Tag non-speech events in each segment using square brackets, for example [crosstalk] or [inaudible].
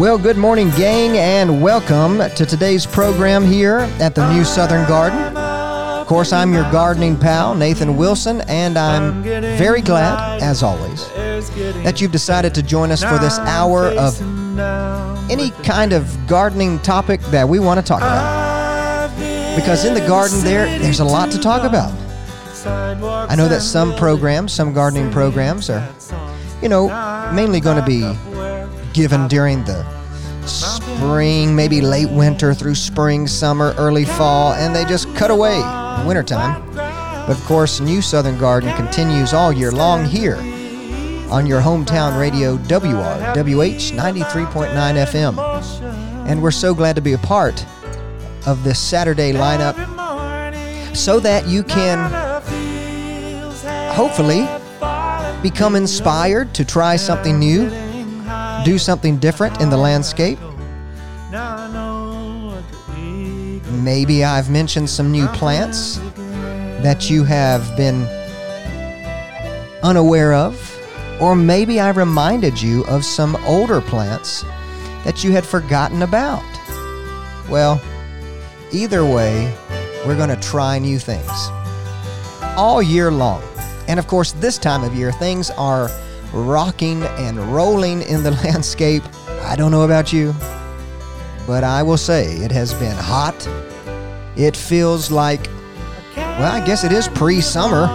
Well, good morning, gang, and welcome to today's program here at the New Southern Garden. Of course, I'm your gardening pal, Nathan Wilson, and I'm very glad, as always, that you've decided to join us for this hour of any kind of gardening topic that we want to talk about. Because in the garden, there, there's a lot to talk about. I know that some programs, some gardening programs, are, you know, mainly going to be given during the spring, maybe late winter through spring, summer, early fall, and they just cut away in wintertime. But of course, New Southern Garden continues all year long here on your hometown radio WRWH 93.9 FM. And we're so glad to be a part of this Saturday lineup so that you can hopefully become inspired to try something new do something different in the landscape. Maybe I've mentioned some new plants that you have been unaware of, or maybe I reminded you of some older plants that you had forgotten about. Well, either way, we're going to try new things all year long. And of course, this time of year, things are rocking and rolling in the [laughs] landscape. I don't know about you, but I will say it has been hot. It feels like, well, I guess it is pre summer.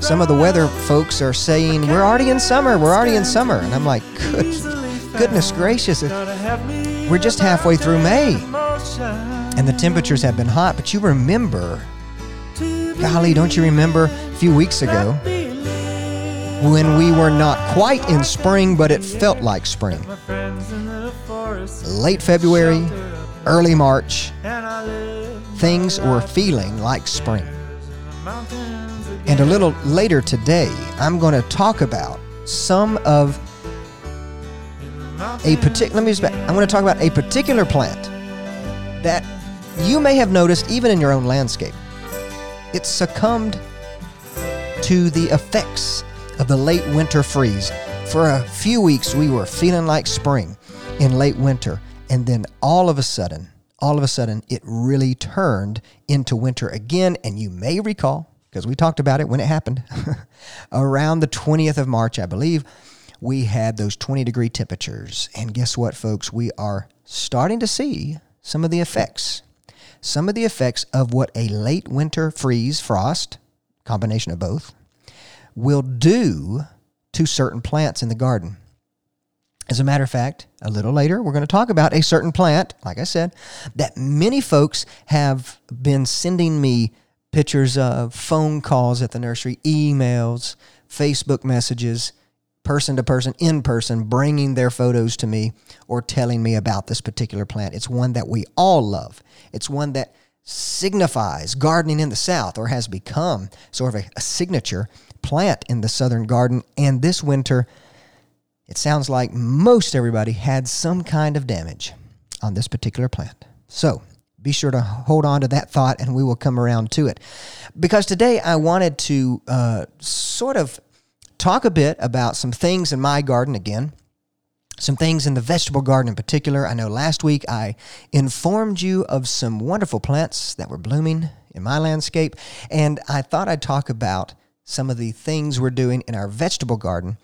Some of the weather folks are saying, we're already in summer, we're already in summer. And I'm like, Good, goodness gracious, we're just halfway through May. And the temperatures have been hot, but you remember, golly, don't you remember a few weeks ago? When we were not quite in spring, but it felt like spring. Late February, early March, things were feeling like spring. And a little later today, I'm going to talk about some of a particular. Let me just. Back, I'm going to talk about a particular plant that you may have noticed even in your own landscape. It succumbed to the effects of the late winter freeze. For a few weeks, we were feeling like spring in late winter, and then all of a sudden, all of a sudden, it really turned into winter again. And you may recall, because we talked about it when it happened, [laughs] around the 20th of March, I believe, we had those 20 degree temperatures. And guess what, folks? We are starting to see some of the effects. Some of the effects of what a late winter freeze, frost, combination of both, will do to certain plants in the garden. As a matter of fact, a little later, we're going to talk about a certain plant, like I said, that many folks have been sending me pictures of, phone calls at the nursery, emails, Facebook messages, person to person, in person, bringing their photos to me or telling me about this particular plant. It's one that we all love. It's one that signifies gardening in the South or has become sort of a, a signature plant in the southern garden. And this winter, it sounds like most everybody had some kind of damage on this particular plant. So be sure to hold on to that thought and we will come around to it. Because today I wanted to uh, sort of talk a bit about some things in my garden again. Some things in the vegetable garden in particular. I know last week I informed you of some wonderful plants that were blooming in my landscape, and I thought I'd talk about some of the things we're doing in our vegetable garden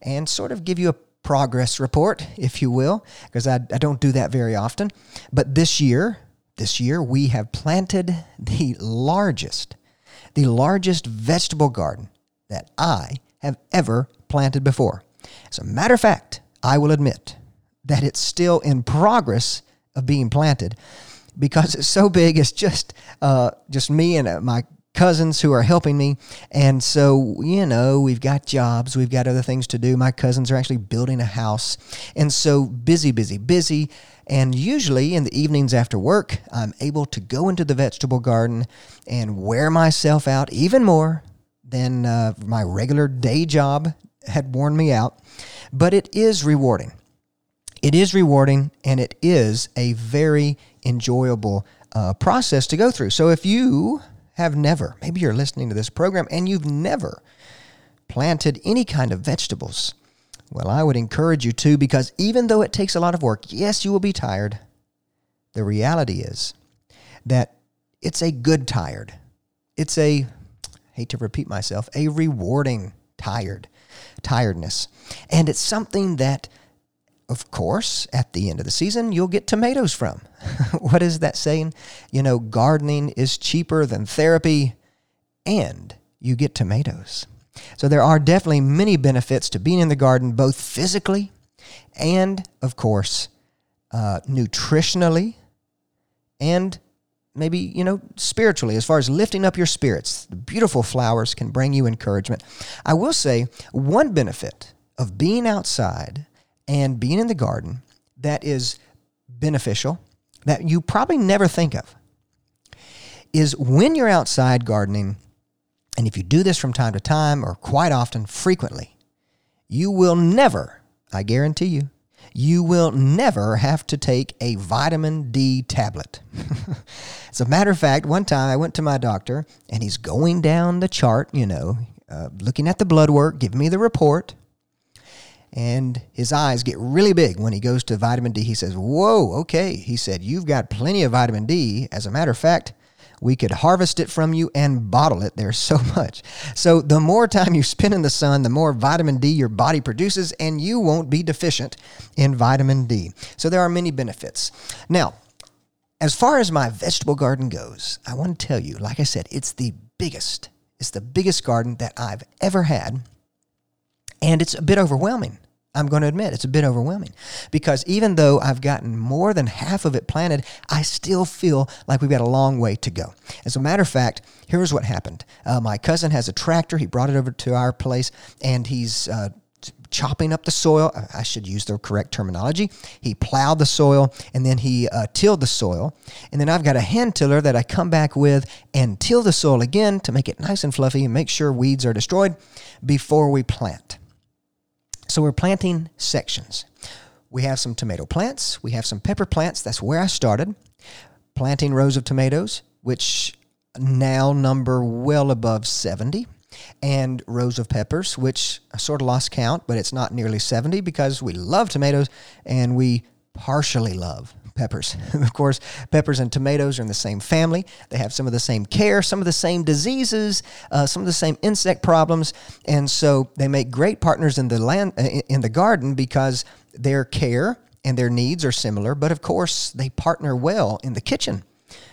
and sort of give you a progress report, if you will, because I, I don't do that very often. But this year, this year, we have planted the largest, the largest vegetable garden that I have ever planted before. As a matter of fact, I will admit that it's still in progress of being planted because it's so big. It's just uh, just me and uh, my cousins who are helping me. And so, you know, we've got jobs, we've got other things to do. My cousins are actually building a house. And so, busy, busy, busy. And usually in the evenings after work, I'm able to go into the vegetable garden and wear myself out even more than uh, my regular day job had worn me out. But it is rewarding. It is rewarding and it is a very enjoyable uh, process to go through. So if you have never, maybe you're listening to this program and you've never planted any kind of vegetables, well, I would encourage you to because even though it takes a lot of work, yes, you will be tired. The reality is that it's a good tired. It's a, hate to repeat myself, a rewarding tired, tiredness. And it's something that of course, at the end of the season, you'll get tomatoes from. [laughs] what is that saying? You know, gardening is cheaper than therapy, and you get tomatoes. So there are definitely many benefits to being in the garden, both physically and, of course, uh, nutritionally and maybe, you know, spiritually, as far as lifting up your spirits. The beautiful flowers can bring you encouragement. I will say one benefit of being outside and being in the garden that is beneficial that you probably never think of is when you're outside gardening, and if you do this from time to time or quite often, frequently, you will never, I guarantee you, you will never have to take a vitamin D tablet. [laughs] As a matter of fact, one time I went to my doctor and he's going down the chart, you know, uh, looking at the blood work, giving me the report and his eyes get really big when he goes to vitamin D. He says, Whoa, okay. He said, You've got plenty of vitamin D. As a matter of fact, we could harvest it from you and bottle it. There's [laughs] so much. So, the more time you spend in the sun, the more vitamin D your body produces, and you won't be deficient in vitamin D. So, there are many benefits. Now, as far as my vegetable garden goes, I want to tell you, like I said, it's the biggest. It's the biggest garden that I've ever had. And it's a bit overwhelming. I'm going to admit it's a bit overwhelming because even though I've gotten more than half of it planted, I still feel like we've got a long way to go. As a matter of fact, here's what happened. Uh, my cousin has a tractor. He brought it over to our place and he's uh, chopping up the soil. I should use the correct terminology. He plowed the soil and then he uh, tilled the soil. And then I've got a hand tiller that I come back with and till the soil again to make it nice and fluffy and make sure weeds are destroyed before we plant. So we're planting sections. We have some tomato plants, we have some pepper plants. That's where I started. Planting rows of tomatoes, which now number well above 70 and rows of peppers, which I sort of lost count, but it's not nearly 70 because we love tomatoes and we partially love peppers. [laughs] of course, peppers and tomatoes are in the same family. They have some of the same care, some of the same diseases, uh, some of the same insect problems, and so they make great partners in the land uh, in the garden because their care and their needs are similar. But of course, they partner well in the kitchen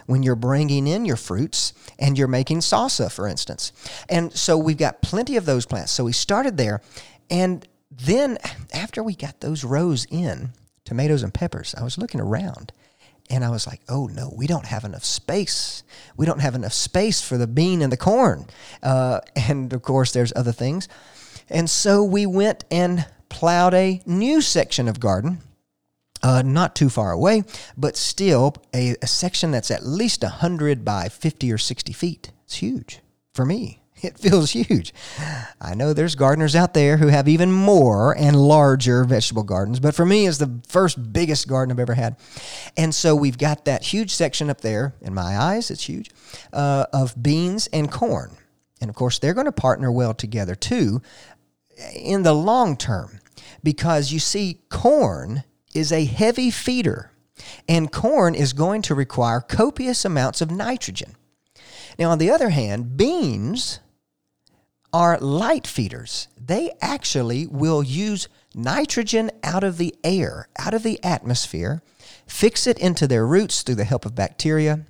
when you're bringing in your fruits and you're making salsa, for instance. And so we've got plenty of those plants. So we started there, and then after we got those rows in, tomatoes and peppers. I was looking around and I was like, oh no, we don't have enough space. We don't have enough space for the bean and the corn. Uh, and of course, there's other things. And so we went and plowed a new section of garden. Uh, not too far away, but still a, a section that's at least 100 by 50 or 60 feet. It's huge for me. [laughs] It feels huge. I know there's gardeners out there who have even more and larger vegetable gardens, but for me, it's the first biggest garden I've ever had. And so we've got that huge section up there, in my eyes, it's huge, uh, of beans and corn. And of course, they're going to partner well together too in the long term because you see, corn is a heavy feeder, and corn is going to require copious amounts of nitrogen. Now, on the other hand, beans are light feeders. They actually will use nitrogen out of the air, out of the atmosphere, fix it into their roots through the help of bacteria,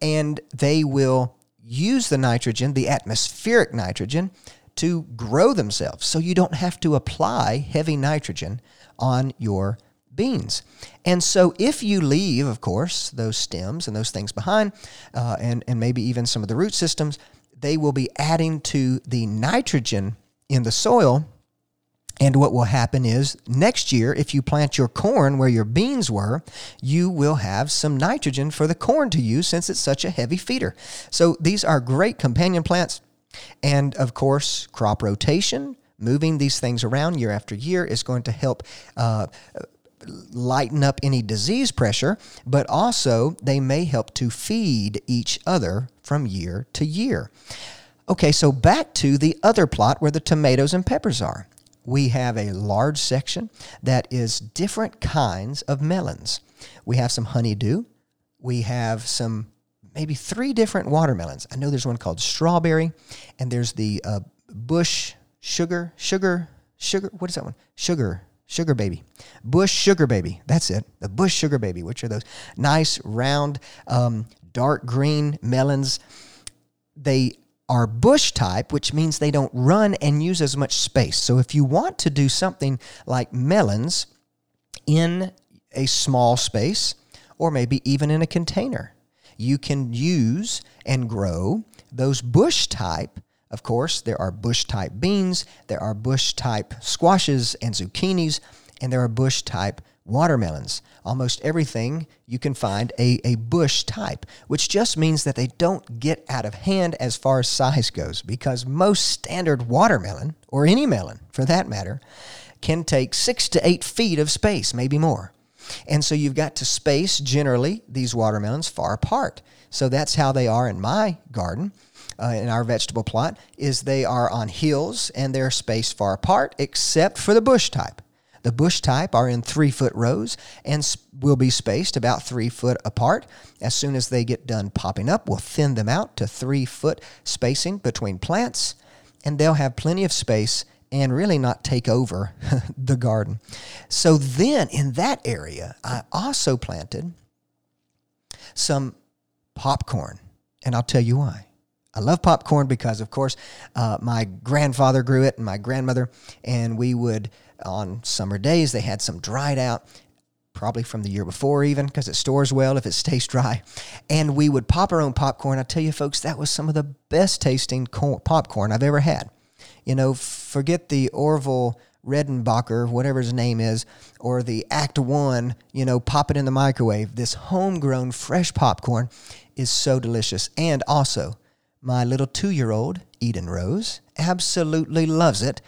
and they will use the nitrogen, the atmospheric nitrogen, to grow themselves. So you don't have to apply heavy nitrogen on your beans. And so, if you leave, of course, those stems and those things behind, uh, and, and maybe even some of the root systems, they will be adding to the nitrogen in the soil. And what will happen is next year, if you plant your corn where your beans were, you will have some nitrogen for the corn to use since it's such a heavy feeder. So these are great companion plants. And of course, crop rotation, moving these things around year after year is going to help uh, lighten up any disease pressure, but also they may help to feed each other from year to year. Okay, so back to the other plot where the tomatoes and peppers are. We have a large section that is different kinds of melons. We have some honeydew. We have some maybe three different watermelons. I know there's one called strawberry, and there's the uh, bush sugar, sugar, sugar. What is that one? Sugar, sugar baby, bush sugar baby. That's it. The bush sugar baby, which are those nice round, um, dark green melons. They are bush type, which means they don't run and use as much space. So if you want to do something like melons in a small space, or maybe even in a container, you can use and grow those bush type. Of course, there are bush type beans, there are bush type squashes and zucchinis, and there are bush type watermelons. Almost everything you can find a, a bush type, which just means that they don't get out of hand as far as size goes, because most standard watermelon, or any melon for that matter, can take six to eight feet of space, maybe more. And so you've got to space generally these watermelons far apart. So that's how they are in my garden. Uh, in our vegetable plot is they are on hills and they're spaced far apart except for the bush type. The bush type are in three foot rows and will be spaced about three foot apart. As soon as they get done popping up, we'll thin them out to three foot spacing between plants, and they'll have plenty of space and really not take over [laughs] the garden. So then in that area, I also planted some popcorn, and I'll tell you why. I love popcorn because, of course, uh, my grandfather grew it and my grandmother, and we would, on summer days, they had some dried out, probably from the year before even, because it stores well if it [laughs] stays dry. And we would pop our own popcorn. I tell you, folks, that was some of the best tasting corn, popcorn I've ever had. You know, forget the Orville Redenbacher, whatever his name is, or the Act One, you know, pop it in the microwave. This homegrown fresh popcorn is so delicious. And also, my little two year old, Eden Rose, absolutely loves it.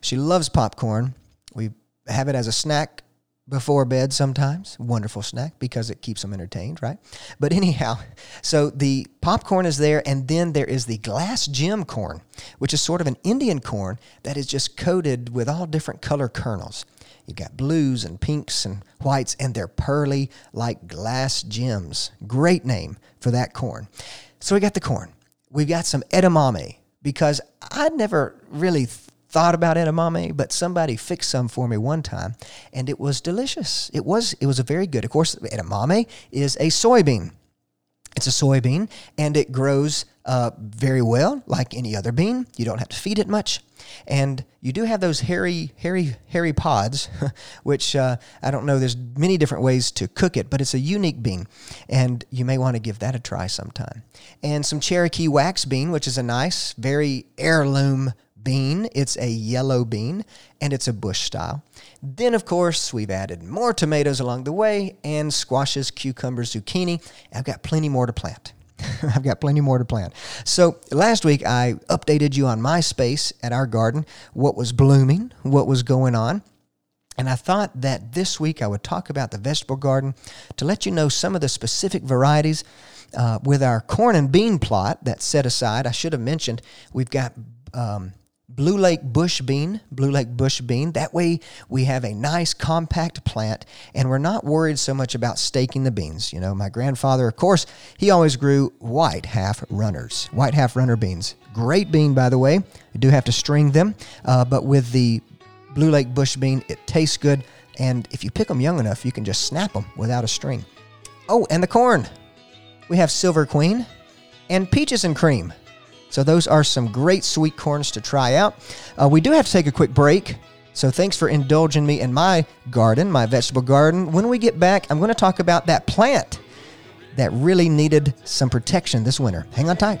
She loves popcorn. We have it as a snack before bed sometimes. Wonderful snack because it keeps them entertained, right? But anyhow, [laughs] so the popcorn is there, and then there is the glass gem corn, which is sort of an Indian corn that is just coated with all different color kernels. You've got blues and pinks and whites, and they're pearly like glass gems. Great name for that corn. So we got the corn. We've got some edamame because I'd never really thought about edamame, but somebody fixed some for me one time, and it was delicious. It was it was a very good. Of course, edamame is a soybean. It's a soybean, and it grows uh, very well, like any other bean. You don't have to feed it much, and you do have those hairy, hairy, hairy pods, [laughs] which uh, I don't know. There's many different ways to cook it, but it's a unique bean, and you may want to give that a try sometime. And some Cherokee wax bean, which is a nice, very heirloom bean. It's a yellow bean and it's a bush style. Then, of course, we've added more tomatoes along the way and squashes, cucumbers, zucchini. I've got plenty more to plant. [laughs] I've got plenty more to plant. So, last week I updated you on my space at our garden, what was blooming, what was going on. And I thought that this week I would talk about the vegetable garden to let you know some of the specific varieties. Uh, with our corn and bean plot that's set aside, I should have mentioned we've got um, Blue Lake bush bean, Blue Lake bush bean. That way we have a nice compact plant and we're not worried so much about staking the beans. You know, my grandfather, of course, he always grew white half runners, white half runner beans. Great bean, by the way. You do have to string them, uh, but with the Blue Lake bush bean, it tastes good. And if you pick them young enough, you can just snap them without a string. Oh, and the corn. We have Silver Queen and peaches and cream. So those are some great sweet corns to try out. Uh, we do have to take a quick break. So thanks for indulging me in my garden, my vegetable garden. When we get back, I'm going to talk about that plant that really needed some protection this winter. Hang on tight.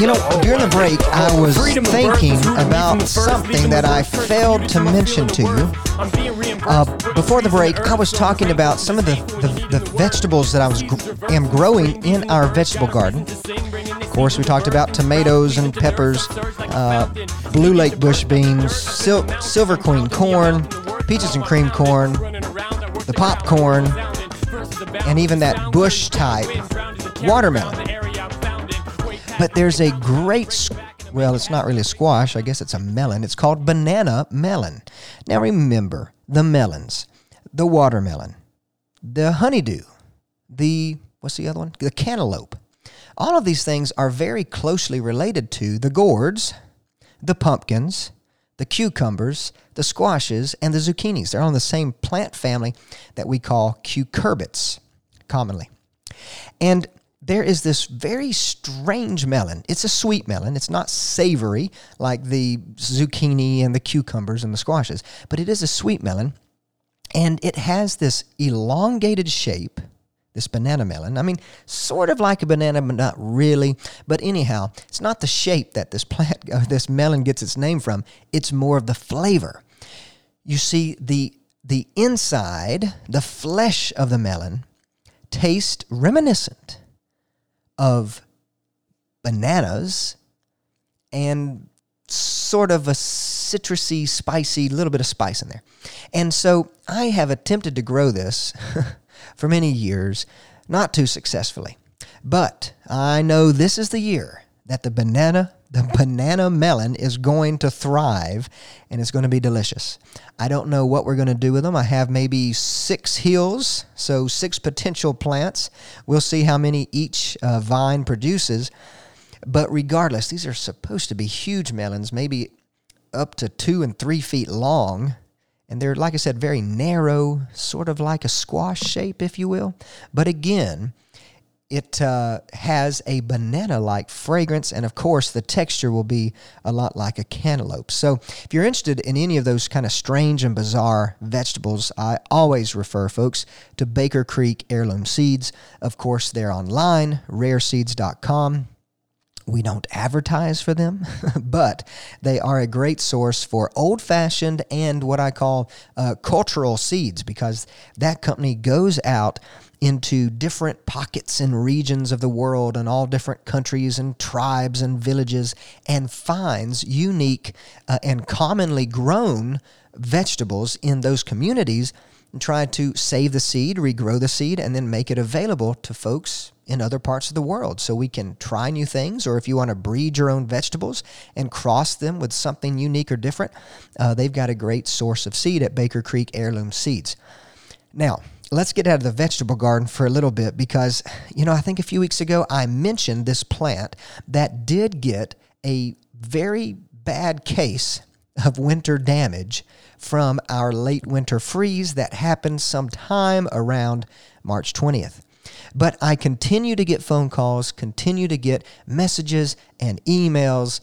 you know, during the break, I was thinking about something that I failed to mention to you. Uh, before the break, I was talking about some of the, the, the vegetables that I was am growing in our vegetable garden. Of course, we talked about tomatoes and peppers, uh, blue lake bush beans, sil- silver queen corn, peaches and cream corn, the popcorn, and even that bush type watermelon. But there's a great, well, it's not really a squash. I guess it's a melon. It's called banana melon. Now remember the melons, the watermelon, the honeydew, the, what's the other one? The cantaloupe. All of these things are very closely related to the gourds, the pumpkins, the cucumbers, the squashes, and the zucchinis. They're on the same plant family that we call cucurbits commonly. And there is this very strange melon. It's a sweet melon. It's not savory like the zucchini and the cucumbers and the squashes, but it is a sweet melon. And it has this elongated shape, this banana melon. I mean, sort of like a banana, but not really. But anyhow, it's not the shape that this plant, [laughs] this melon gets its name from. It's more of the flavor. You see, the the inside, the flesh of the melon, taste reminiscent of bananas and sort of a citrusy, spicy, little bit of spice in there. And so I have attempted to grow this [laughs] for many years, not too successfully. But I know this is the year that the banana the banana melon is going to thrive and it's going to be delicious. I don't know what we're going to do with them. I have maybe six hills, so six potential plants. We'll see how many each uh, vine produces. But regardless, these are supposed to be huge melons, maybe up to two and three feet long. And they're, like I said, very narrow, sort of like a squash shape, if you will. But again, it uh, has a banana like fragrance, and of course, the texture will be a lot like a cantaloupe. So, if you're interested in any of those kind of strange and bizarre vegetables, I always refer folks to Baker Creek Heirloom Seeds. Of course, they're online, rareseeds.com. We don't advertise for them, [laughs] but they are a great source for old fashioned and what I call uh, cultural seeds because that company goes out into different pockets and regions of the world and all different countries and tribes and villages and finds unique uh, and commonly grown vegetables in those communities and try to save the seed, regrow the seed, and then make it available to folks in other parts of the world. So we can try new things or if you want to breed your own vegetables and cross them with something unique or different uh, they've got a great source of seed at baker creek heirloom seeds. Now let's get out of the vegetable garden for a little bit because, you know, I think a few weeks ago I mentioned this plant that did get a very bad case of winter damage from our late winter freeze that happened sometime around March 20th. But I continue to get phone calls, continue to get messages and emails.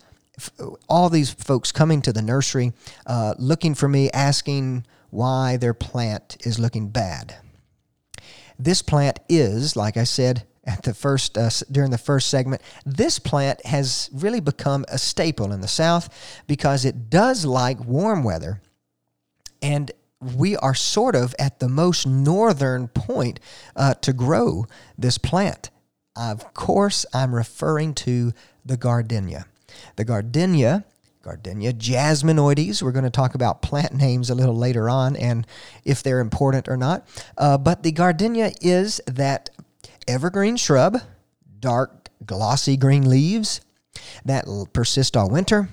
All these folks coming to the nursery uh, looking for me, asking why their plant is looking bad. This plant is, like I said at the first uh, during the first segment, this plant has really become a staple in the South because it does like warm weather, and we are sort of at the most northern point uh, to grow this plant. Of course, I'm referring to the gardenia. The gardenia Gardenia jasminoides. We're going to talk about plant names a little later on and if they're important or not. Uh, but the gardenia is that evergreen shrub, dark, glossy green leaves that persist all winter.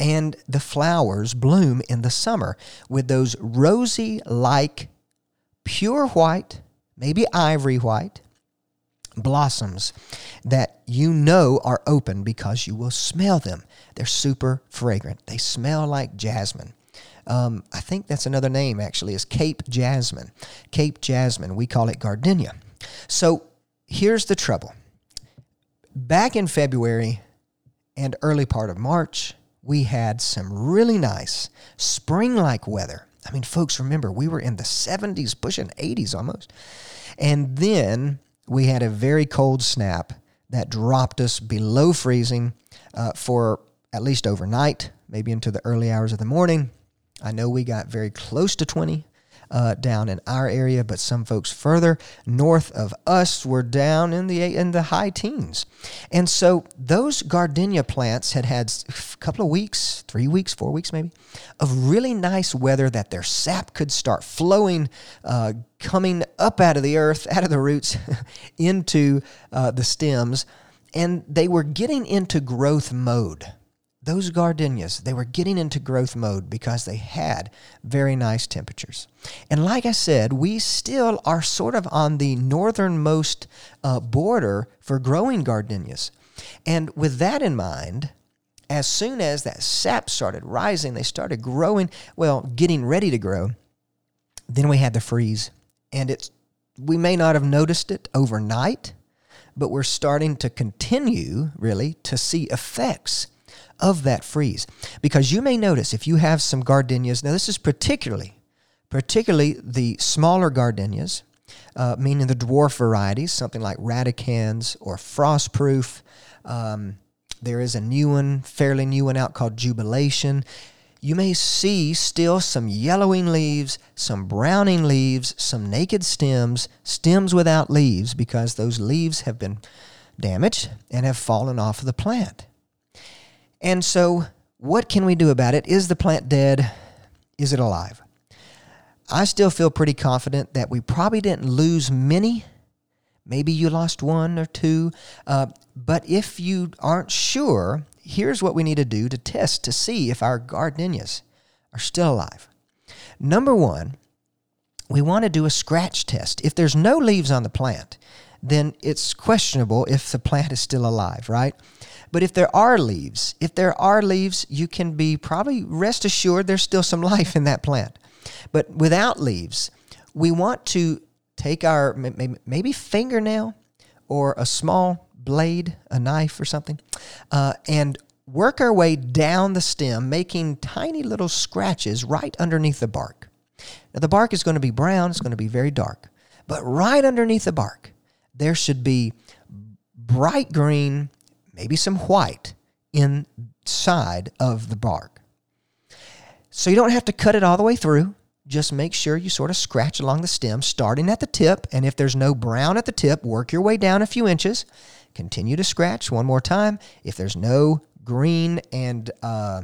And the flowers bloom in the summer with those rosy like pure white, maybe ivory white, blossoms that you know are open because you will smell them. They're super fragrant. They smell like jasmine. Um, I think that's another name actually is Cape jasmine. Cape jasmine. We call it gardenia. So here's the trouble. Back in February and early part of March, we had some really nice spring-like weather. I mean, folks, remember we were in the 70s, pushing 80s almost. And then we had a very cold snap that dropped us below freezing uh, for at least overnight, maybe into the early hours of the morning. I know we got very close to 20 uh, down in our area, but some folks further north of us were down in the in the high teens. And so those gardenia plants had had a couple of weeks, three weeks, four weeks maybe, of really nice weather that their sap could start flowing, uh, coming up out of the earth, [laughs] out of the roots, [laughs] into uh, the stems, and they were getting into growth mode those gardenias, they were getting into growth mode because they had very nice temperatures. And like I said, we still are sort of on the northernmost uh, border for growing gardenias. And with that in mind, as soon as that sap started rising, they started growing, well, getting ready to grow, then we had the freeze. And it's we may not have noticed it overnight, but we're starting to continue really to see effects of that freeze. Because you may notice if you have some gardenias, now this is particularly, particularly the smaller gardenias, uh, meaning the dwarf varieties, something like radicans or frostproof. Um, there is a new one, fairly new one out called Jubilation. You may see still some yellowing leaves, some browning leaves, some naked stems, stems without leaves because those leaves have been damaged and have fallen off of the plant. And so, what can we do about it? Is the plant dead? Is it alive? I still feel pretty confident that we probably didn't lose many. Maybe you lost one or two. Uh, but if you aren't sure, here's what we need to do to test to see if our gardenias are still alive. Number one, we want to do a scratch test. If there's no leaves on the plant, then it's questionable if the plant is still alive, right? But if there are leaves, if there are leaves, you can be probably rest assured there's still some life in that plant. But without leaves, we want to take our maybe fingernail or a small blade, a knife or something, uh, and work our way down the stem, making tiny little scratches right underneath the bark. Now, the bark is going to be brown, it's going to be very dark, but right underneath the bark, there should be bright green maybe some white inside of the bark. So you don't have to cut it all the way through. Just make sure you sort of scratch along the stem, starting at the tip. And if there's no brown at the tip, work your way down a few inches. Continue to scratch one more time. If there's no green and uh,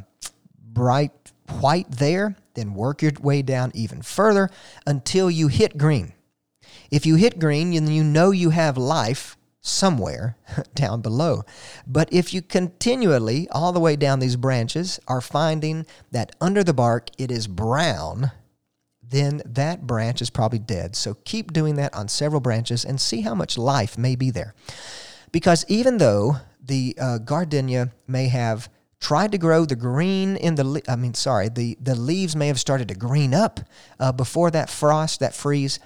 bright white there, then work your way down even further until you hit green. If you hit green, then you know you have life somewhere [laughs] down below. But if you continually, all the way down these branches, are finding that under the bark it is brown, then that branch is probably dead. So keep doing that on several branches and see how much life may be there. Because even though the uh, gardenia may have tried to grow the green in the I mean sorry the the leaves may have started to green up uh, before that frost that freeze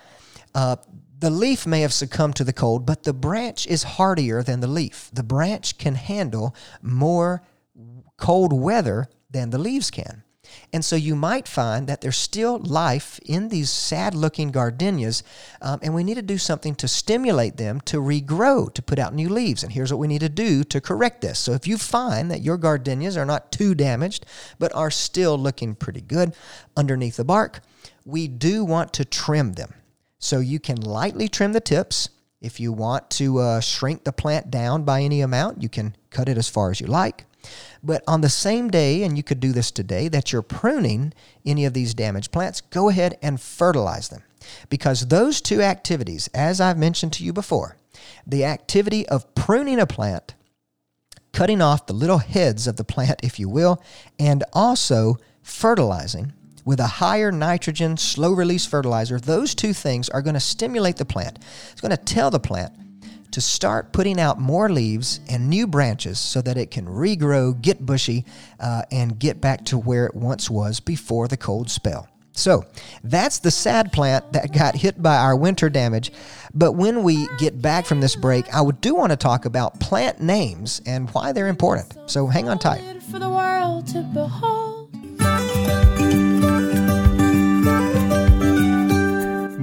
uh, the leaf may have succumbed to the cold, but the branch is hardier than the leaf. The branch can handle more cold weather than the leaves can. And so you might find that there's still life in these sad looking gardenias, um, and we need to do something to stimulate them to regrow, to put out new leaves. And here's what we need to do to correct this. So if you find that your gardenias are not too damaged, but are still looking pretty good underneath the bark, we do want to trim them. So you can lightly trim the tips. If you want to uh, shrink the plant down by any amount, you can cut it as far as you like. But on the same day, and you could do this today, that you're pruning any of these damaged plants, go ahead and fertilize them. Because those two activities, as I've mentioned to you before, the activity of pruning a plant, cutting off the little heads of the plant, if you will, and also fertilizing with a higher nitrogen, slow release fertilizer, those two things are going to stimulate the plant. It's going to tell the plant to start putting out more leaves and new branches so that it can regrow, get bushy, uh, and get back to where it once was before the cold spell. So that's the sad plant that got hit by our winter damage. But when we get back from this break, I do want to talk about plant names and why they're important. So hang on tight.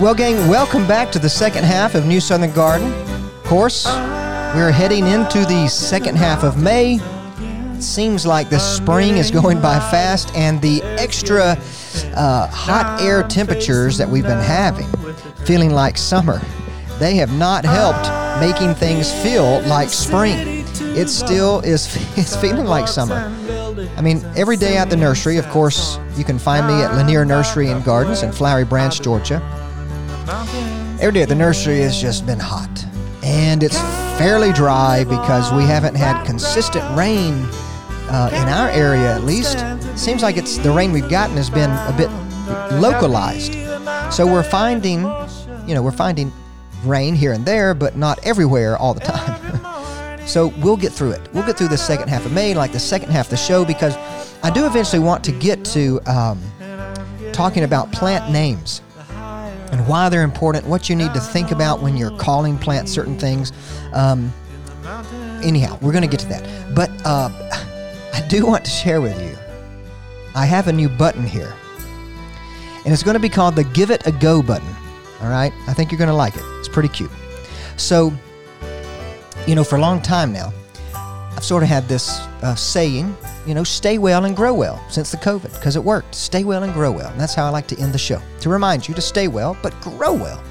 Well, gang, welcome back to the second half of New Southern Garden. Of course, we're heading into the second half of May. It seems like the spring is going by fast, and the extra uh, hot air temperatures that we've been having, feeling like summer, they have not helped making things feel like spring. It still is [laughs] it's feeling like summer. I mean, every day at the nursery, of course, you can find me at Lanier Nursery and Gardens in Flowery Branch, Georgia. Every day at the nursery has just been hot. And it's fairly dry because we haven't had consistent rain uh, in our area, at least. Seems like it's the rain we've gotten has been a bit localized. So we're finding, you know, we're finding rain here and there, but not everywhere all the time. [laughs] so we'll get through it. We'll get through the second half of May, like the second half of the show, because I do eventually want to get to um, talking about plant names and why they're important, what you need to think about when you're calling plants certain things. Um, anyhow, we're going to get to that. But uh, I do want to share with you I have a new button here. And it's going to be called the Give It a Go button. All right? I think you're going to like it. It's pretty cute. So, you know, for a long time now, I've sort of had this uh, saying, you know, stay well and grow well since the COVID, because it worked. Stay well and grow well. And that's how I like to end the show to remind you to stay well, but grow well.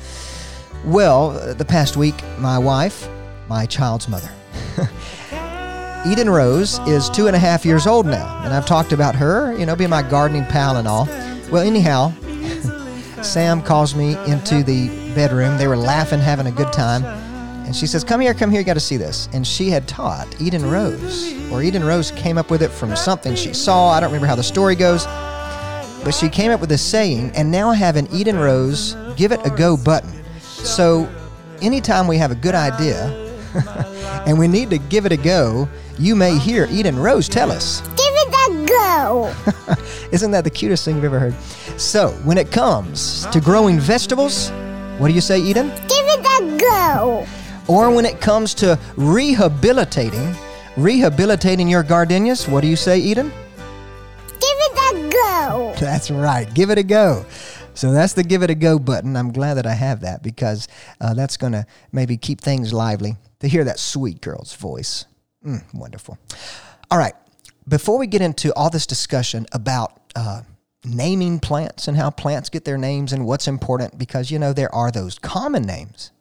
Well, uh, the past week, my wife, my child's mother, [laughs] Eden Rose, is two and a half years old now. And I've talked about her, you know, being my gardening pal and all. Well, anyhow, [laughs] Sam calls me into the bedroom. They were laughing, having a good time and she says, Come here, come here, you got to see this. And she had taught Eden Rose, or Eden Rose came up with it from something she saw. I don't remember how the story goes. But she came up with this saying, and now I have an Eden Rose give it a go button. So anytime we have a good idea [laughs] and we need to give it a go, you may hear Eden Rose tell us. Give it a go. [laughs] Isn't that the cutest thing you've ever heard? So when it comes to growing vegetables, what do you say, Eden? Give it a go or when it comes to rehabilitating, rehabilitating your gardenias, what do you say, Eden? Give it a go. That's right. Give it a go. So that's the give it a go button. I'm glad that I have that because uh, that's going to maybe keep things lively to hear that sweet girl's voice. Mm, wonderful. All right. Before we get into all this discussion about uh, naming plants and how plants get their names and what's important, because you know there are those common names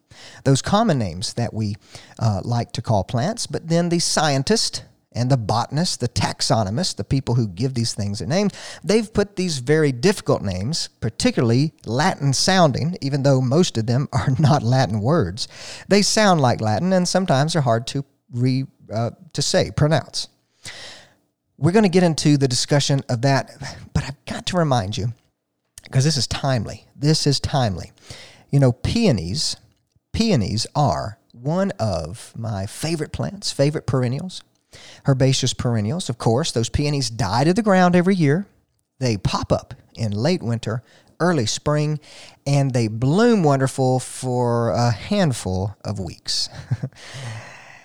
those common names that we uh, like to call plants. But then the scientist and the botanists, the taxonomists, the people who give these things their names, they've put these very difficult names, particularly Latin sounding, even though most of them [laughs] are not Latin words. They sound like Latin and sometimes are hard to re uh, to say, pronounce. We're going to get into the discussion of that, but I've got to remind you because this is timely. This is timely. You know, peonies, peonies are one of my favorite plants, favorite perennials herbaceous perennials. Of course, those peonies die to the ground every year. They pop up in late winter, early spring, and they bloom wonderful for a handful of weeks. [laughs]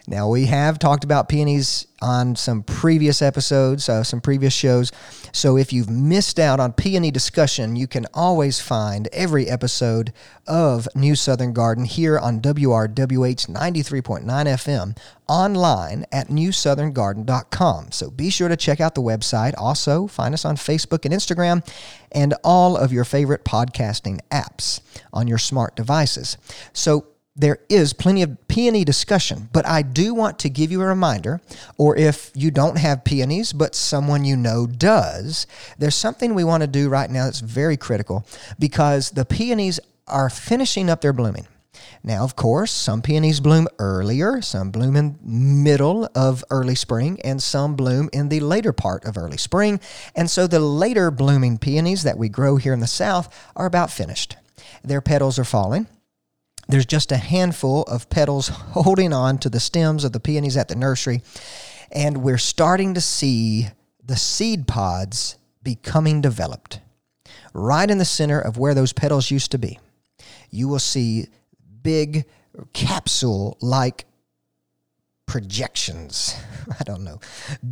Now, we have talked about peonies on some previous episodes, uh, some previous shows. So if you've missed out on peony discussion, you can always find every episode of New Southern Garden here on WRWH 93.9 FM online at newsoutherngarden.com. So be sure to check out the website. Also, find us on Facebook and Instagram and all of your favorite podcasting apps on your smart devices. So there is plenty of peony discussion, but I do want to give you a reminder, or if you don't have peonies, but someone you know does, there's something we want to do right now that's very critical because the peonies are finishing up their blooming. Now, of course, some peonies bloom earlier, some bloom in middle of early spring, and some bloom in the later part of early spring. And so the later blooming peonies that we grow here in the South are about finished. Their petals are falling there's just a handful of petals holding on to the stems of the peonies at the nursery, and we're starting to see the seed pods becoming developed. Right in the center of where those petals used to be, you will see big capsule like projections. [laughs] I don't know.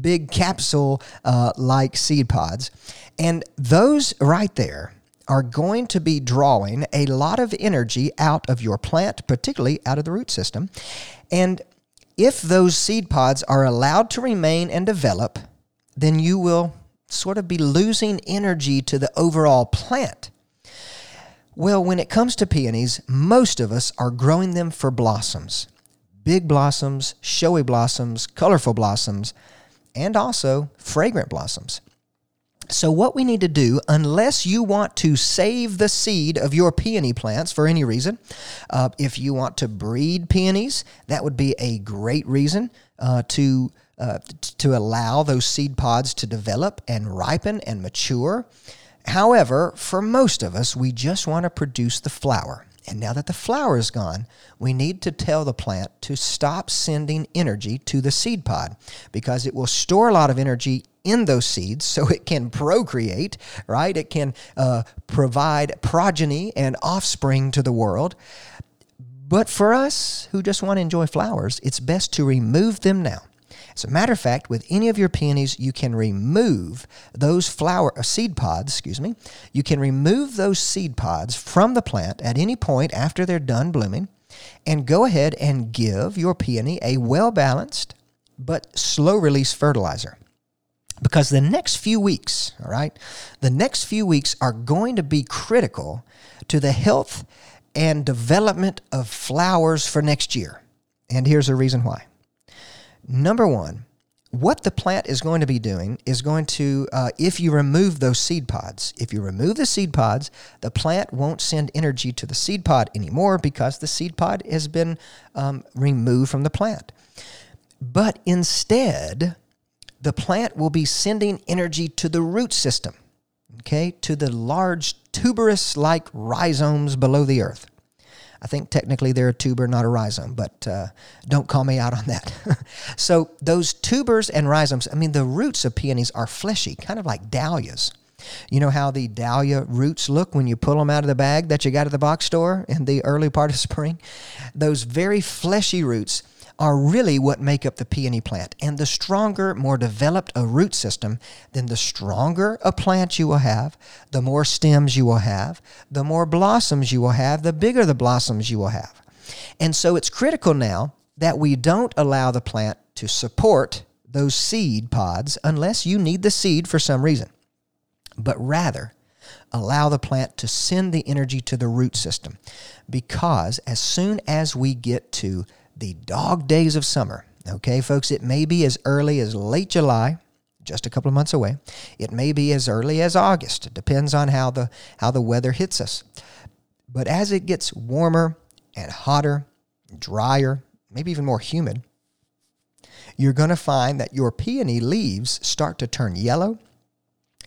Big capsule uh, like seed pods. And those right there are going to be drawing a lot of energy out of your plant, particularly out of the root system. And if those seed pods are allowed to remain and develop, then you will sort of be losing energy to the overall plant. Well, when it comes to peonies, most of us are growing them for blossoms big blossoms, showy blossoms, colorful blossoms, and also fragrant blossoms. So, what we need to do, unless you want to save the seed of your peony plants for any reason, uh, if you want to breed peonies, that would be a great reason uh, to. Uh, to allow those seed pods to develop and ripen and mature. However, for most of us, we just want to produce the flower. And now that the flower is gone, we need to tell the plant to stop sending energy to the seed pod because it will store a lot of energy in those seeds so it can procreate, right? It can uh, provide progeny and offspring to the world. But for us who just want to enjoy flowers, it's best to remove them now. As a matter of fact, with any of your peonies, you can remove those flower uh, seed pods, excuse me. You can remove those seed pods from the plant at any point after they're done blooming and go ahead and give your peony a well-balanced but slow release fertilizer because the next few weeks, all right, the next few weeks are going to be critical to the health and development of flowers for next year. And here's the reason why. Number one, what the plant is going to be doing is going to, uh, if you remove those seed pods, if you remove the seed pods, the plant won't send energy to the seed pod anymore because the seed pod has been um, removed from the plant. But instead, the plant will be sending energy to the root system, okay, to the large tuberous like rhizomes below the earth. I think technically they're a tuber, not a rhizome, but uh, don't call me out on that. [laughs] so, those tubers and rhizomes, I mean, the roots of peonies are fleshy, kind of like dahlias. You know how the dahlia roots look when you pull them out of the bag that you got at the box store in the early part of [laughs] spring? Those very fleshy roots are really what make up the peony plant. And the stronger, more developed a root system, then the stronger a plant you will have, the more stems you will have, the more blossoms you will have, the bigger the blossoms you will have. And so it's critical now that we don't allow the plant to support those seed pods unless you need the seed for some reason, but rather allow the plant to send the energy to the root system. Because as soon as we get to the dog days of summer, Okay, folks, it may be as early as late July, just a couple of months away. It may be as early as August. It depends on how the how the weather hits us. But as it gets warmer and hotter, drier, maybe even more humid, you're going to find that your peony leaves start to turn yellow.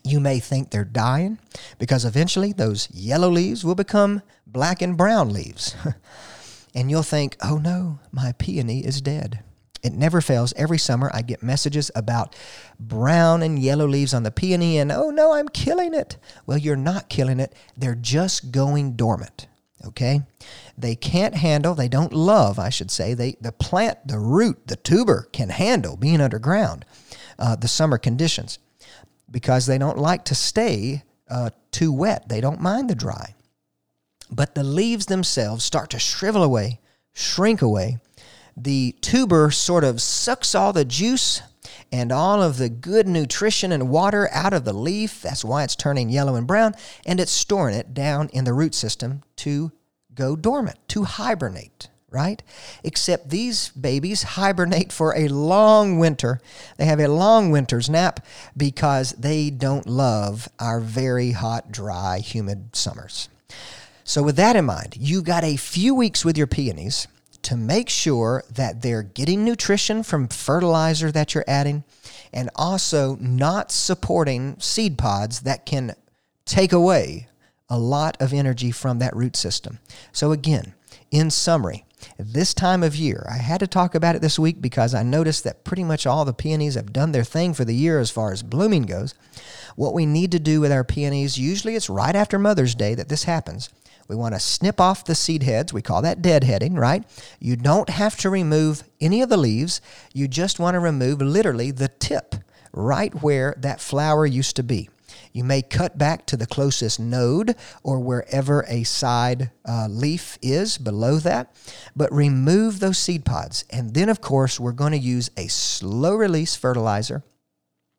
You may think they're dying because eventually those yellow leaves will become black and brown leaves. [laughs] and you'll think, oh no, my peony is dead. It never fails. Every summer, I get messages about brown and yellow leaves on the peony, and oh no, I'm killing it. Well, you're not killing it, they're just going dormant. Okay? They can't handle, they don't love, I should say. They, the plant, the root, the tuber can handle being underground, uh, the summer conditions, because they don't like to stay uh, too wet. They don't mind the dry. But the leaves themselves start to shrivel away, shrink away, the tuber sort of sucks all the juice and all of the good nutrition and water out of the leaf. That's why it's turning yellow and brown, and it's storing it down in the root system to go dormant, to hibernate, right? Except these babies hibernate for a long winter. They have a long winter's nap because they don't love our very hot, dry, humid summers. So, with that in mind, you got a few weeks with your peonies to make sure that they're getting nutrition from fertilizer that you're adding and also not supporting seed pods that can take away a lot of energy from that root system. So, again, in summary, this time of year, I had to talk about it this week because I noticed that pretty much all the peonies have done their thing for the year as far as blooming goes. What we need to do with our peonies, usually it's right after Mother's Day that this happens, we want to snip off the seed heads. We call that deadheading, right? You don't have to remove any of the leaves. You just want to remove literally the tip right where that flower used to be. You may cut back to the closest node or wherever a side uh, leaf is below that, but remove those seed pods. And then, of course, we're going to use a slow release fertilizer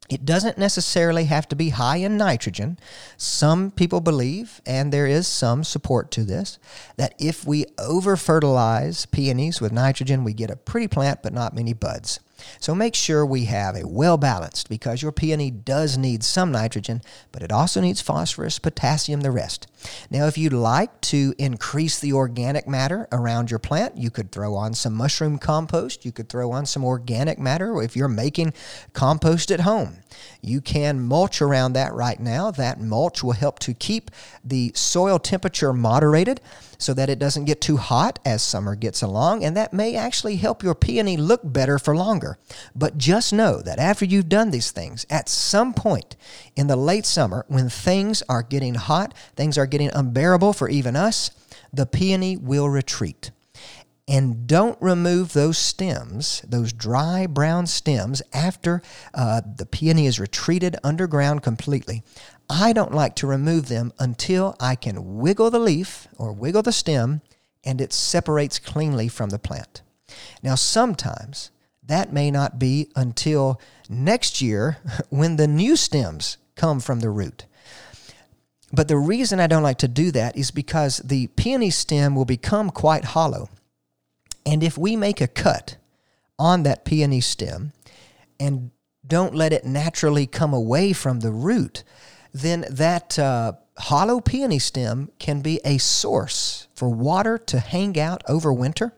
it doesn't necessarily have to be high in nitrogen. Some people believe, and there is some support to this, that if we over fertilize peonies with nitrogen, we get a pretty plant but not many buds. So make sure we have a well balanced because your peony does need some nitrogen, but it also needs phosphorus, potassium, the rest. Now, if you'd like to increase the organic matter around your plant, you could throw on some mushroom compost. You could throw on some organic matter if you're making compost at home. You can mulch around that right now. That mulch will help to keep the soil temperature moderated so that it doesn't get too hot as summer gets along, and that may actually help your peony look better for longer. But just know that after you've done these things, at some point in the late summer, when things are getting hot, things are getting unbearable for even us, the peony will retreat. And don't remove those stems, those dry brown stems, after uh, the peony is retreated underground completely. I don't like to remove them until I can wiggle the leaf or wiggle the stem and it separates cleanly from the plant. Now, sometimes that may not be until next year [laughs] when the new stems come from the root. But the reason I don't like to do that is because the peony stem will become quite hollow. And if we make a cut on that peony stem and don't let it naturally come away from the root, then that uh, hollow peony stem can be a source for water to hang out over winter.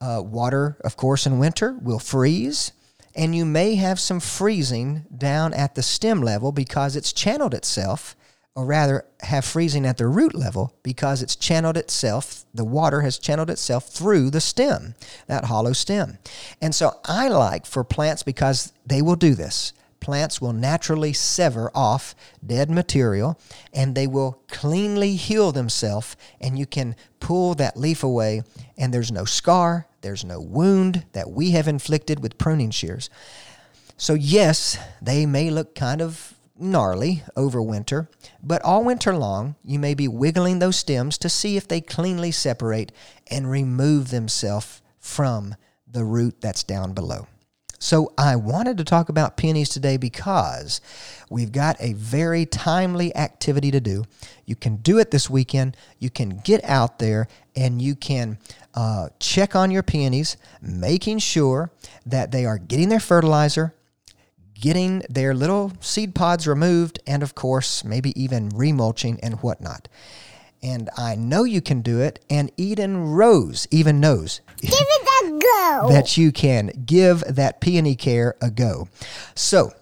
Uh, water, of course, in winter will freeze, and you may have some freezing down at the stem level because it's channeled itself or rather have freezing at the root level because it's channeled itself, the water has channeled itself through the stem, that hollow stem. And so I like for plants because they will do this. Plants will naturally sever off dead material and they will cleanly heal themselves, and you can pull that leaf away, and there's no scar, there's no wound that we have inflicted with pruning shears. So, yes, they may look kind of gnarly over winter, but all winter long you may be wiggling those stems to see if they cleanly separate and remove themselves from the root that's down below. So I wanted to talk about peonies today because we've got a very timely activity to do. You can do it this weekend. You can get out there and you can uh, check on your peonies, making sure that they are getting their fertilizer, getting their little seed pods removed, and of course, maybe even remulching and whatnot. And I know you can do it, and Eden Rose even knows Give it a go. that you can give that peony care a go. So,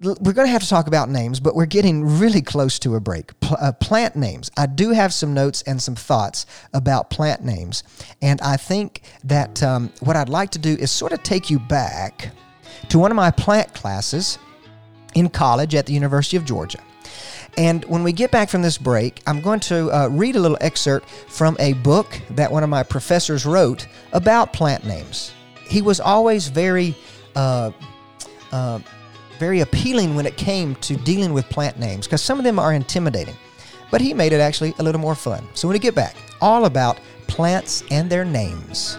we're going to have to talk about names, but we're getting really close to a break. Pl- uh, plant names. I do have some notes and some thoughts about plant names. And I think that um, what I'd like to do is sort of take you back to one of my plant classes in college at the University of Georgia. And when we get back from this break, I'm going to uh, read a little excerpt from a book that one of my professors wrote about plant names. He was always very, uh, uh, very appealing when it came to dealing with plant names because some of them are intimidating. But he made it actually a little more fun. So when we get back, all about plants and their names.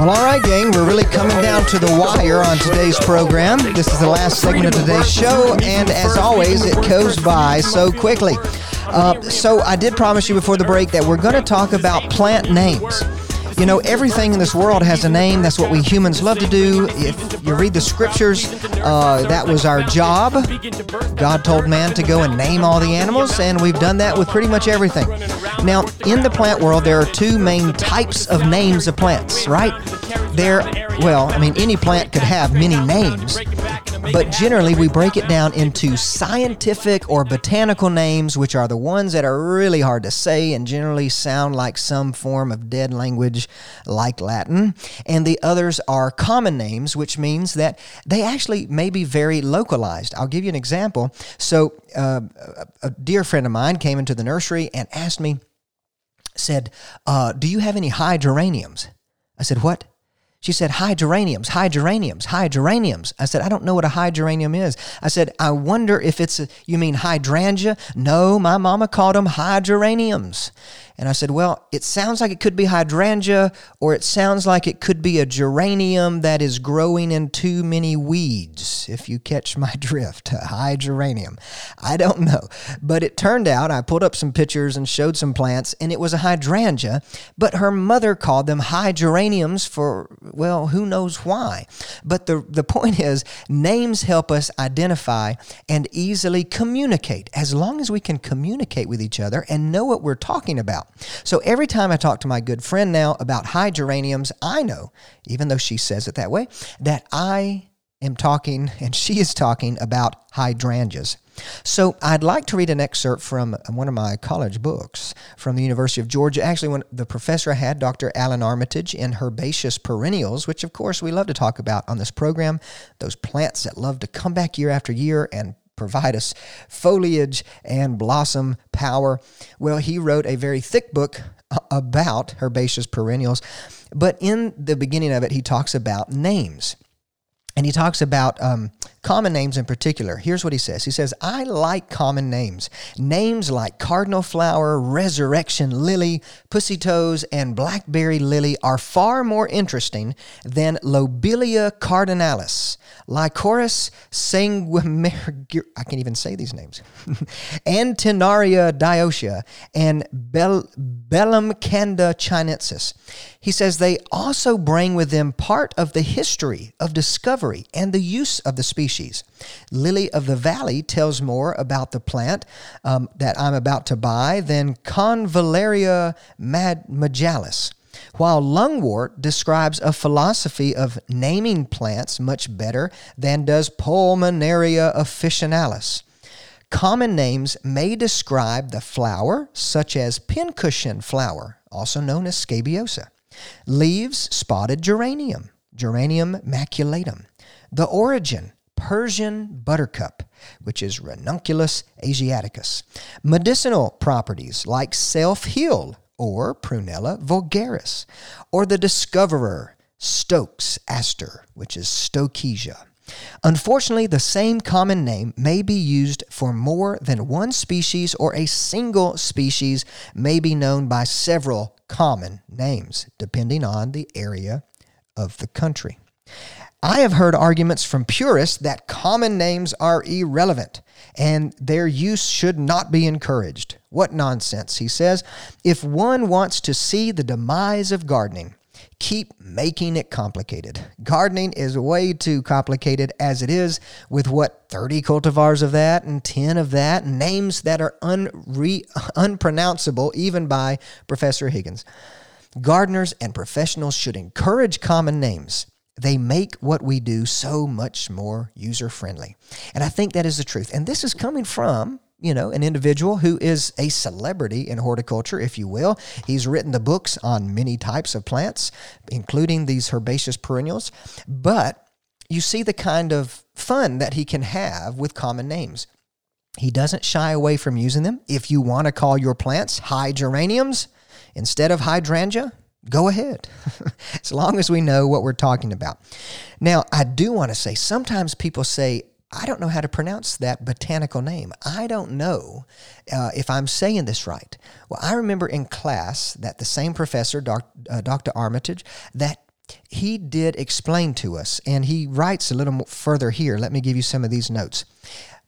Well, all right, gang, we're really coming down to the wire on today's program. This is the last segment of today's show, and as always, it goes by so quickly. Uh, so, I did promise you before the break that we're going to talk about plant names. You know, everything in this world has a name. That's what we humans love to do. If you read the scriptures, uh, that was our job. God told man to go and name all the animals, and we've done that with pretty much everything. Now, in the plant world, there are two main types of names of plants, right? There, well, I mean, any plant could have many names, but generally we break it down into scientific or botanical names, which are the ones that are really hard to say and generally sound like some form of dead language like Latin. And the others are common names, which means that they actually may be very localized. I'll give you an example. So, uh, a a dear friend of mine came into the nursery and asked me, said, uh, Do you have any high geraniums? I said, What? She said, High geraniums, high geraniums, high geraniums. I said, I don't know what a high geranium is. I said, I wonder if it's, a, you mean hydrangea? No, my mama called them hydroraniums. And I said, Well, it sounds like it could be hydrangea, or it sounds like it could be a geranium that is growing in too many weeds, if you catch my [laughs] drift. A high geranium. I don't know. But it turned out, I pulled up some pictures and showed some plants, and it was a hydrangea, but her mother called them high geraniums for, well, who knows why. But the, the point [laughs] is, names help us identify and easily communicate as long as we can communicate with each other and know what we're talking about. So every time I talk to my good friend now about hydroraniums, I know, even though she says it that way, that I am talking [laughs] and she is talking about hydrangeas. So I'd like to read an excerpt from one of my college books from the University of Georgia. Actually, when the professor I had, Dr. Alan Armitage, in herbaceous perennials, which of course we love to talk about on this program, those plants that love to come back year after year and provide us foliage and blossom power. Well, he wrote a very thick book about herbaceous perennials, but in the beginning of it, he talks about names. And he talks about um, common names in particular. Here's what he says He says, I like common names. Names like cardinal flower, resurrection lily, pussy toes, and blackberry lily are far more interesting than lobelia cardinalis, lycoris sanguinea, [laughs] I can't even say these names, [laughs] antennaria dioica, and Bel- belamcanda chinensis. He says they also bring with them part of the history of discovery and the use of the species. Lily of the Valley tells more about the plant um, that I'm about to buy than Convallaria mad- majalis while lungwort describes a philosophy of naming plants much better than does Pulmonaria officinalis. Common names may describe the flower, such as pincushion flower, also known as scabiosa. Leaves, spotted geranium, geranium maculatum. The origin, Persian buttercup, which is Ranunculus asiaticus. Medicinal properties like self heal or Prunella vulgaris. Or the discoverer, Stokes aster, which is Stokesia. Unfortunately, the same common name may be used for more than one species, or a single species may be known by several common names, depending on the area of the country. I have heard arguments from purists that common names are irrelevant and their use should not be encouraged. What nonsense, he says. If one wants to see the demise of gardening, keep making it complicated. Gardening is way too complicated as it is, with what 30 cultivars of that and 10 of that, names that are unre- unpronounceable even by Professor Higgins. Gardeners and professionals should encourage common names. They make what we do so much more user friendly. And I think that is the truth. And this is coming from you know, an individual who is a celebrity in horticulture, if you will. He's written the books on many types of plants, including these herbaceous perennials. But you see the kind of fun that he can have with common names. He doesn't shy away from using them. If you want to call your plants high geraniums instead of hydrangea, go ahead, [laughs] as long as we know what we're talking about. Now, I do want to say sometimes people say, I don't know how to pronounce that botanical name. I don't know uh, if I'm saying this right. Well, I remember in class that the same professor, doc, uh, Dr. Armitage, that he did explain to us, and he writes a little further here. Let me give you some of these notes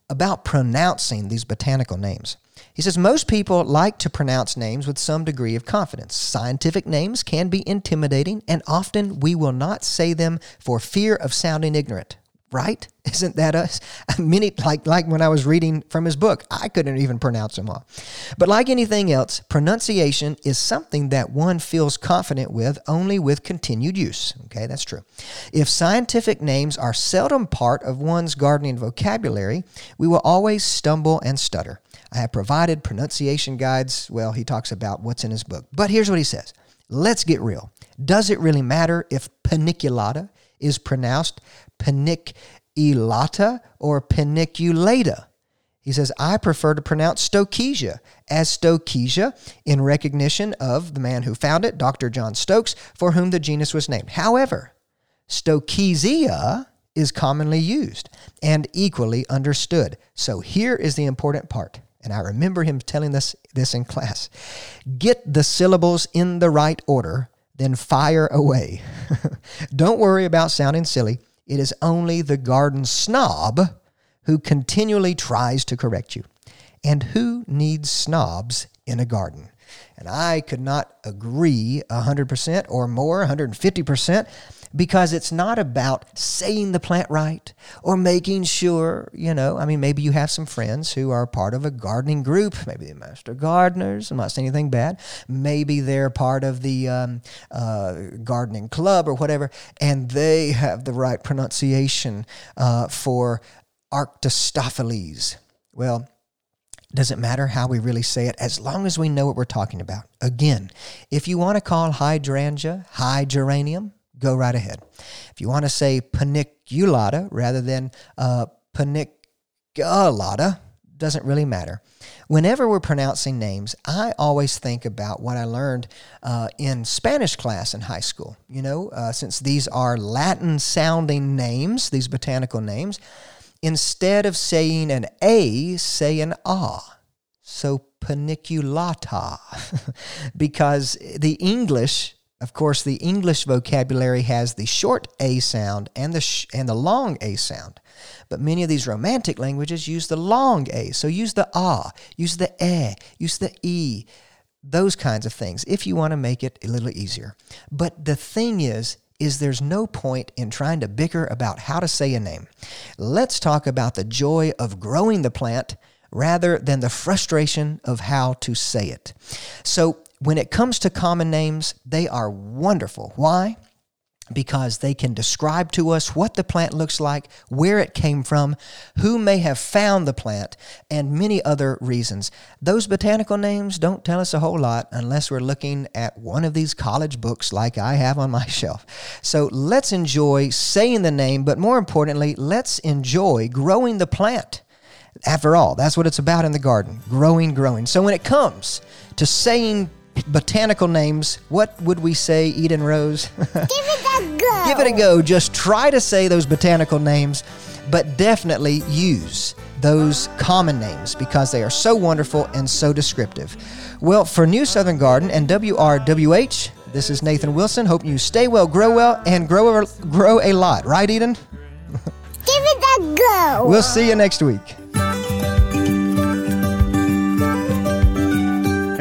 about pronouncing these botanical names. He says most people like to pronounce names with some degree of confidence. Scientific names can be intimidating, and often we will not say them for fear of sounding ignorant right? [laughs] Isn't that us? [laughs] Many like like when I was reading from his book, I couldn't even pronounce them all. But like anything else, pronunciation is something that one feels confident with only with continued use. Okay, that's true. If scientific names are seldom part of one's gardening vocabulary, we will always stumble and stutter. I have provided pronunciation guides. Well, he talks about what's in his book. But here's what he says. Let's get real. Does it really matter if paniculata is pronounced paniculata or paniculata. He says, I prefer to pronounce Stokesia as Stokesia in recognition of the man who found it, Dr. John Stokes, for whom the genus was named. However, Stokesia is commonly used and equally understood. So here is the important part. And I remember him telling us this in class. Get the syllables in the right order, then fire away. [laughs] Don't worry about sounding silly. It is only the garden snob who continually tries to correct you. And who needs snobs in a garden? And I could not agree 100% or more, 150% because it's not about saying the plant right or making sure, you know, I mean, maybe you have some friends who are part of a gardening group, maybe the master gardeners. I'm not saying anything bad. Maybe they're part of the um, uh, gardening club or whatever, and they have the right pronunciation uh, for Arctostaphylos. Well, doesn't matter how we really say it as long as we know what we're talking about. Again, if you want to call hydrangea high geranium, go right ahead. If you want to say paniculata rather than uh, paniculata, doesn't really matter. Whenever we're pronouncing names, I always think about what I learned uh, in Spanish class in high school. You know, uh, since these are Latin sounding names, these botanical names, instead of saying an A, say an ah. So paniculata, [laughs] because the English of course, the English vocabulary has the short A sound and the, sh- and the long A sound. But many of these romantic languages use the long A. So use the ah, use the eh, use the e, those kinds of things if you want to make it a little easier. But the thing is, is there's no point in trying to bicker about how to say a name. Let's talk about the joy of growing the plant rather than the frustration of how to say it. So when it comes to common names, they are wonderful. Why? Because they can describe to us what the plant looks like, where it came from, who may have found the plant, and many other reasons. Those botanical names don't tell us a whole lot unless we're looking at one of these college books like I have on my [laughs] shelf. So let's enjoy saying the name, but more importantly, let's enjoy growing the plant. After all, that's what it's about in the garden growing, growing. So when it comes to saying botanical names, what would we say, Eden Rose? [laughs] Give it a go. Give it a go. Just try to say those botanical names, but definitely use those common names because they are so wonderful and so descriptive. Well, for New Southern Garden and WRWH, this is Nathan Wilson. Hope you stay well, grow well, and grow a, grow a lot. Right, Eden? Give it a go. We'll see you next week.